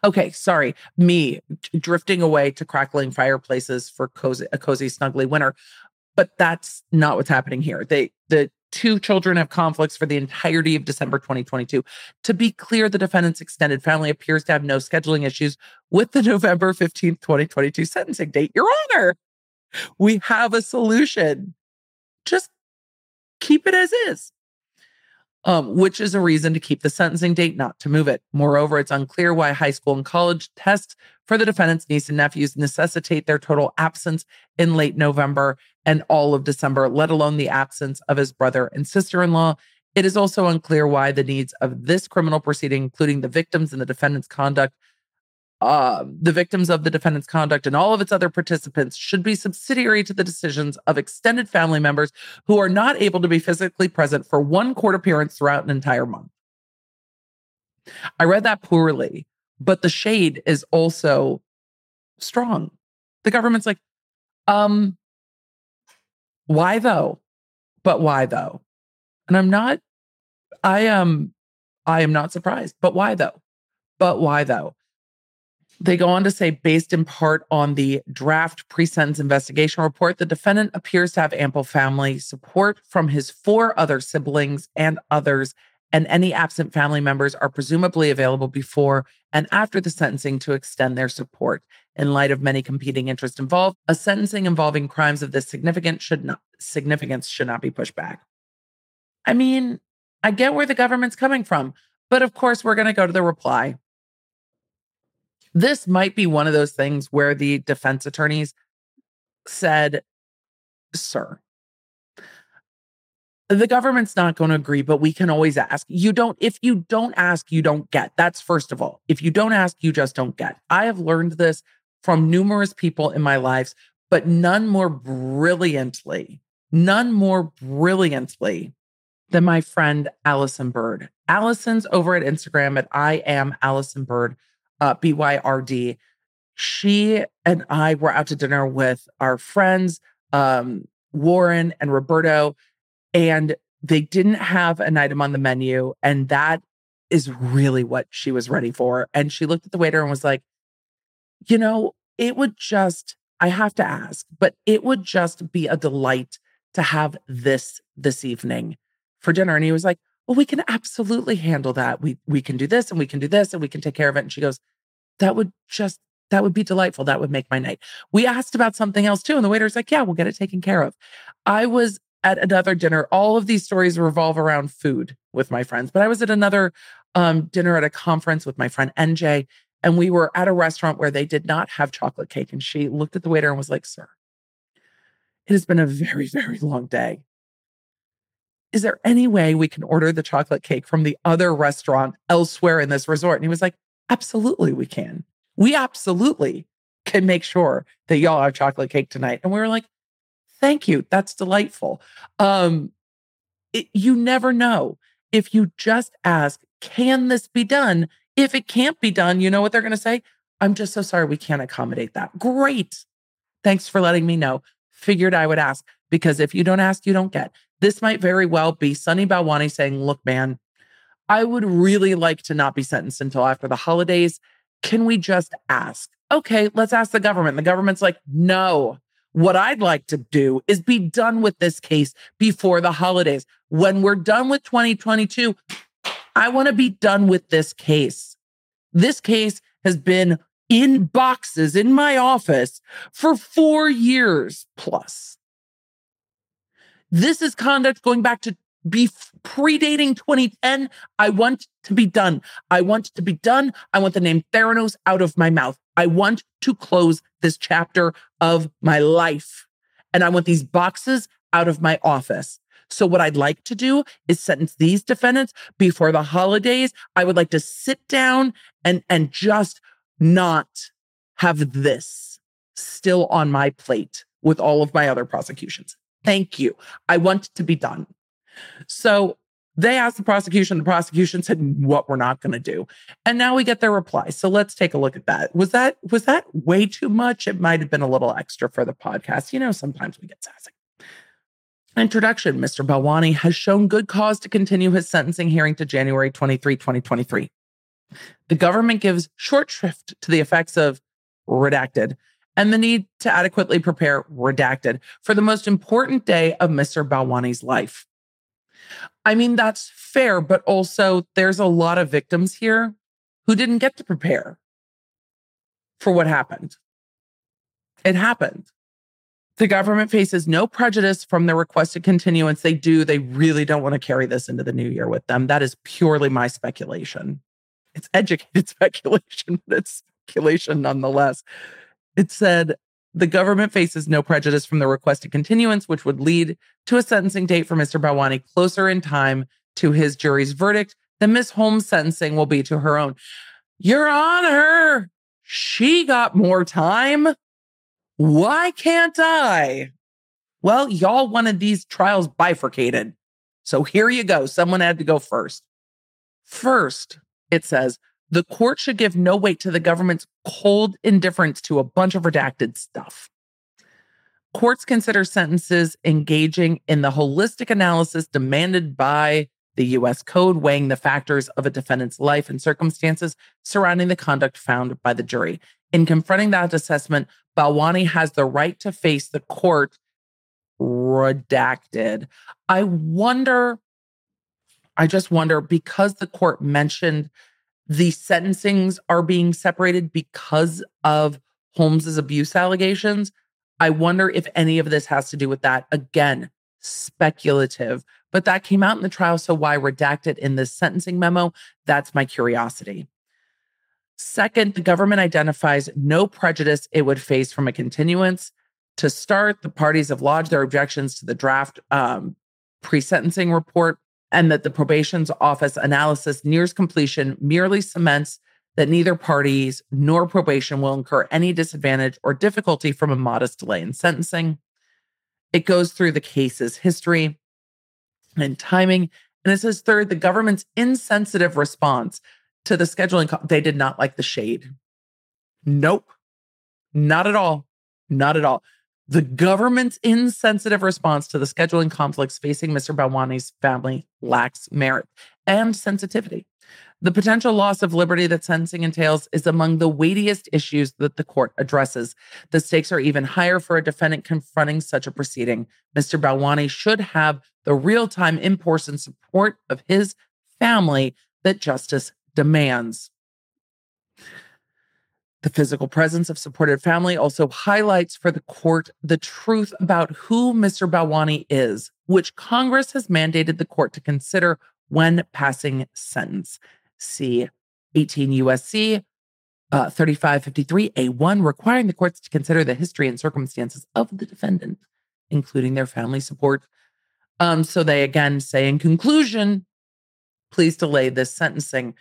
Okay, sorry, me drifting away to crackling fireplaces for cozy, a cozy, snuggly winter. But that's not what's happening here. They the two children have conflicts for the entirety of December 2022. To be clear, the defendant's extended family appears to have no scheduling issues with the November 15th, 2022 sentencing date. Your Honor, we have a solution. Just keep it as is. Um, which is a reason to keep the sentencing date, not to move it. Moreover, it's unclear why high school and college tests for the defendant's niece and nephews necessitate their total absence in late November and all of December, let alone the absence of his brother and sister in law. It is also unclear why the needs of this criminal proceeding, including the victims and the defendant's conduct, uh, the victims of the defendant's conduct and all of its other participants should be subsidiary to the decisions of extended family members who are not able to be physically present for one court appearance throughout an entire month. I read that poorly, but the shade is also strong. The government's like, um, why though? But why though? And I'm not, I am, I am not surprised. But why though? But why though? They go on to say, based in part on the draft pre sentence investigation report, the defendant appears to have ample family support from his four other siblings and others and any absent family members are presumably available before and after the sentencing to extend their support. In light of many competing interests involved, a sentencing involving crimes of this significance should not significance should not be pushed back. I mean, I get where the government's coming from, but of course we're going to go to the reply. This might be one of those things where the defense attorneys said, "Sir, the government's not going to agree, but we can always ask. You don't, if you don't ask, you don't get. That's first of all. If you don't ask, you just don't get. I have learned this from numerous people in my lives, but none more brilliantly, none more brilliantly than my friend Allison Byrd. Allison's over at Instagram at I am Allison Byrd, uh, B Y R D. She and I were out to dinner with our friends, um, Warren and Roberto and they didn't have an item on the menu. And that is really what she was ready for. And she looked at the waiter and was like, you know, it would just, I have to ask, but it would just be a delight to have this this evening for dinner. And he was like, well, we can absolutely handle that. We we can do this and we can do this and we can take care of it. And she goes, that would just that would be delightful. That would make my night. We asked about something else too. And the waiter's like, yeah, we'll get it taken care of. I was at another dinner. All of these stories revolve around food with my friends, but I was at another um, dinner at a conference with my friend NJ, and we were at a restaurant where they did not have chocolate cake. And she looked at the waiter and was like, Sir, it has been a very, very long day. Is there any way we can order the chocolate cake from the other restaurant elsewhere in this resort? And he was like, Absolutely, we can. We absolutely can make sure that y'all have chocolate cake tonight. And we were like, Thank you. That's delightful. Um, it, you never know. If you just ask, can this be done? If it can't be done, you know what they're going to say? I'm just so sorry we can't accommodate that. Great. Thanks for letting me know. Figured I would ask because if you don't ask, you don't get. This might very well be Sunny Balwani saying, Look, man, I would really like to not be sentenced until after the holidays. Can we just ask? Okay, let's ask the government. The government's like, No, what I'd like to do is be done with this case before the holidays. When we're done with 2022, I want to be done with this case. This case has been in boxes in my office for four years plus. This is conduct going back to be predating 2010. I want to be done. I want to be done. I want the name Theranos out of my mouth. I want to close this chapter of my life. And I want these boxes out of my office. So, what I'd like to do is sentence these defendants before the holidays. I would like to sit down and, and just not have this still on my plate with all of my other prosecutions. Thank you. I want it to be done. So they asked the prosecution, the prosecution said what we're not going to do. And now we get their reply. So let's take a look at that. Was that was that way too much? It might have been a little extra for the podcast. You know, sometimes we get sassy. Introduction Mr. Balwani has shown good cause to continue his sentencing hearing to January 23, 2023. The government gives short shrift to the effects of redacted and the need to adequately prepare redacted for the most important day of Mr. Balwani's life. I mean, that's fair, but also there's a lot of victims here who didn't get to prepare for what happened. It happened. The government faces no prejudice from the requested continuance. They do. They really don't want to carry this into the new year with them. That is purely my speculation. It's educated speculation, but it's speculation nonetheless. It said the government faces no prejudice from the requested continuance, which would lead to a sentencing date for Mr. Balwani closer in time to his jury's verdict than Miss Holmes' sentencing will be to her own. Your Honor, she got more time. Why can't I? Well, y'all wanted these trials bifurcated. So here you go. Someone had to go first. First, it says the court should give no weight to the government's cold indifference to a bunch of redacted stuff. Courts consider sentences engaging in the holistic analysis demanded by the US Code, weighing the factors of a defendant's life and circumstances surrounding the conduct found by the jury. In confronting that assessment, Balwani has the right to face the court redacted. I wonder I just wonder because the court mentioned the sentencings are being separated because of Holmes's abuse allegations. I wonder if any of this has to do with that. Again, speculative, but that came out in the trial. So why redact it in this sentencing memo? That's my curiosity. Second, the government identifies no prejudice it would face from a continuance. To start, the parties have lodged their objections to the draft um, pre sentencing report, and that the probation's office analysis nears completion merely cements that neither parties nor probation will incur any disadvantage or difficulty from a modest delay in sentencing. It goes through the case's history and timing. And it says, third, the government's insensitive response to the scheduling. They did not like the shade. Nope. Not at all. Not at all. The government's insensitive response to the scheduling conflicts facing Mr. Balwani's family lacks merit and sensitivity. The potential loss of liberty that sentencing entails is among the weightiest issues that the court addresses. The stakes are even higher for a defendant confronting such a proceeding. Mr. Balwani should have the real time in person support of his family that justice demands. The physical presence of supported family also highlights for the court the truth about who Mr. Balwani is, which Congress has mandated the court to consider when passing sentence. See 18 USC uh, 3553A1, requiring the courts to consider the history and circumstances of the defendant, including their family support. Um, so they again say, in conclusion, please delay this sentencing.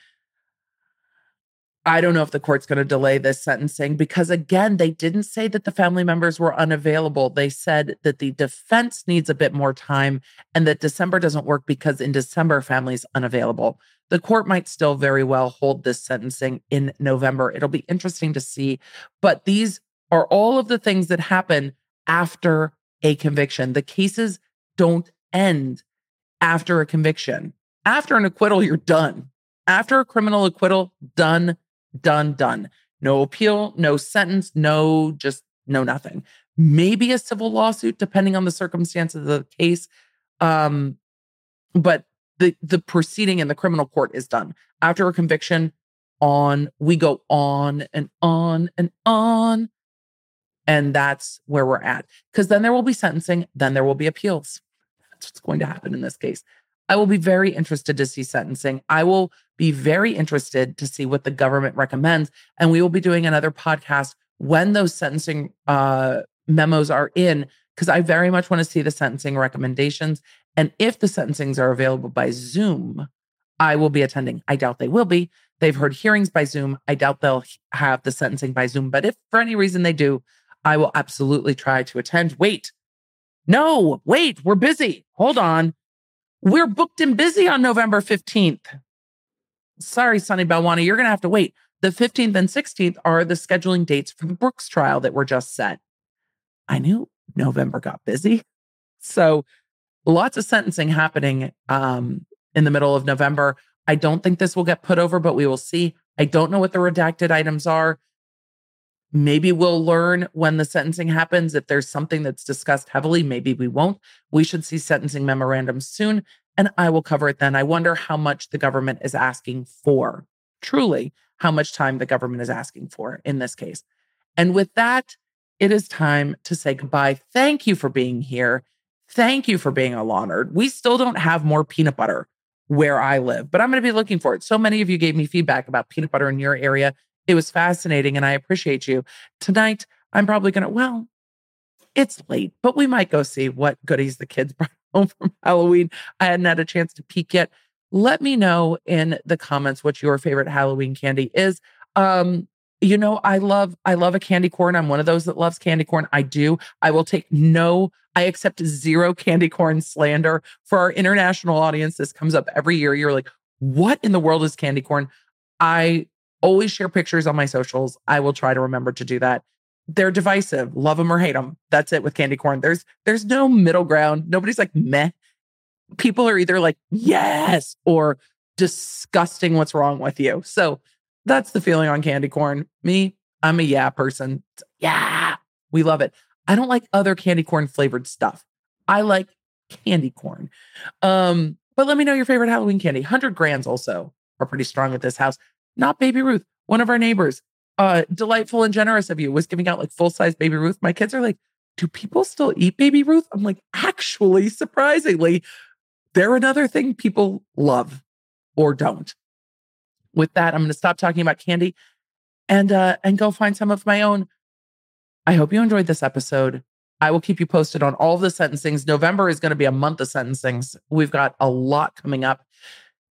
I don't know if the court's going to delay this sentencing because, again, they didn't say that the family members were unavailable. They said that the defense needs a bit more time and that December doesn't work because in December, family's unavailable. The court might still very well hold this sentencing in November. It'll be interesting to see. But these are all of the things that happen after a conviction. The cases don't end after a conviction. After an acquittal, you're done. After a criminal acquittal, done done, done. No appeal, no sentence, no, just no nothing. Maybe a civil lawsuit, depending on the circumstances of the case. Um, but the the proceeding in the criminal court is done. After a conviction, on we go on and on and on. And that's where we're at. Because then there will be sentencing, then there will be appeals. That's what's going to happen in this case. I will be very interested to see sentencing. I will be very interested to see what the government recommends. And we will be doing another podcast when those sentencing uh, memos are in, because I very much want to see the sentencing recommendations. And if the sentencings are available by Zoom, I will be attending. I doubt they will be. They've heard hearings by Zoom. I doubt they'll have the sentencing by Zoom. But if for any reason they do, I will absolutely try to attend. Wait, no, wait, we're busy. Hold on. We're booked and busy on November 15th. Sorry, Sunny Balwani, you're going to have to wait. The 15th and 16th are the scheduling dates for the Brooks trial that were just set. I knew November got busy. So lots of sentencing happening um, in the middle of November. I don't think this will get put over, but we will see. I don't know what the redacted items are. Maybe we'll learn when the sentencing happens. If there's something that's discussed heavily, maybe we won't. We should see sentencing memorandums soon, and I will cover it then. I wonder how much the government is asking for, truly, how much time the government is asking for in this case. And with that, it is time to say goodbye. Thank you for being here. Thank you for being a law nerd. We still don't have more peanut butter where I live, but I'm going to be looking for it. So many of you gave me feedback about peanut butter in your area. It was fascinating and I appreciate you. Tonight, I'm probably going to, well, it's late, but we might go see what goodies the kids brought home from Halloween. I hadn't had a chance to peek yet. Let me know in the comments what your favorite Halloween candy is. Um, you know, I love I love a candy corn. I'm one of those that loves candy corn. I do. I will take no I accept zero candy corn slander for our international audience. This comes up every year. You're like, "What in the world is candy corn?" I always share pictures on my socials. I will try to remember to do that. They're divisive, love them or hate them. That's it with candy corn. There's there's no middle ground. Nobody's like meh. People are either like yes or disgusting. What's wrong with you? So that's the feeling on candy corn. Me, I'm a yeah person. Yeah, we love it. I don't like other candy corn flavored stuff. I like candy corn. Um, But let me know your favorite Halloween candy. 100 grands also are pretty strong at this house. Not Baby Ruth, one of our neighbors. Uh, delightful and generous of you was giving out like full size Baby Ruth. My kids are like, do people still eat Baby Ruth? I'm like, actually, surprisingly, they're another thing people love or don't. With that, I'm going to stop talking about candy and uh, and go find some of my own. I hope you enjoyed this episode. I will keep you posted on all the sentencings. November is going to be a month of sentencings. We've got a lot coming up,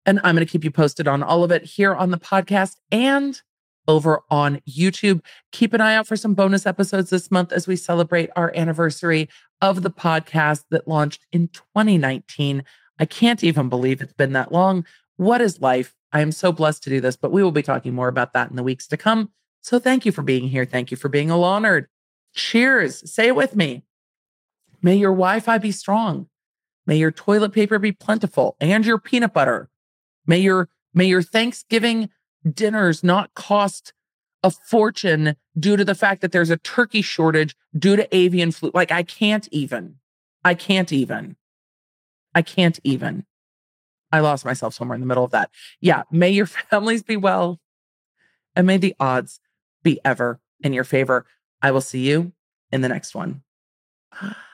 and I'm going to keep you posted on all of it here on the podcast and over on YouTube. Keep an eye out for some bonus episodes this month as we celebrate our anniversary of the podcast that launched in 2019. I can't even believe it's been that long. What is life? I am so blessed to do this, but we will be talking more about that in the weeks to come. So thank you for being here. Thank you for being a law nerd. Cheers. Say it with me. May your Wi Fi be strong. May your toilet paper be plentiful and your peanut butter. May your, may your Thanksgiving dinners not cost a fortune due to the fact that there's a turkey shortage due to avian flu. Like, I can't even. I can't even. I can't even. I lost myself somewhere in the middle of that. Yeah. May your families be well and may the odds be ever in your favor. I will see you in the next one.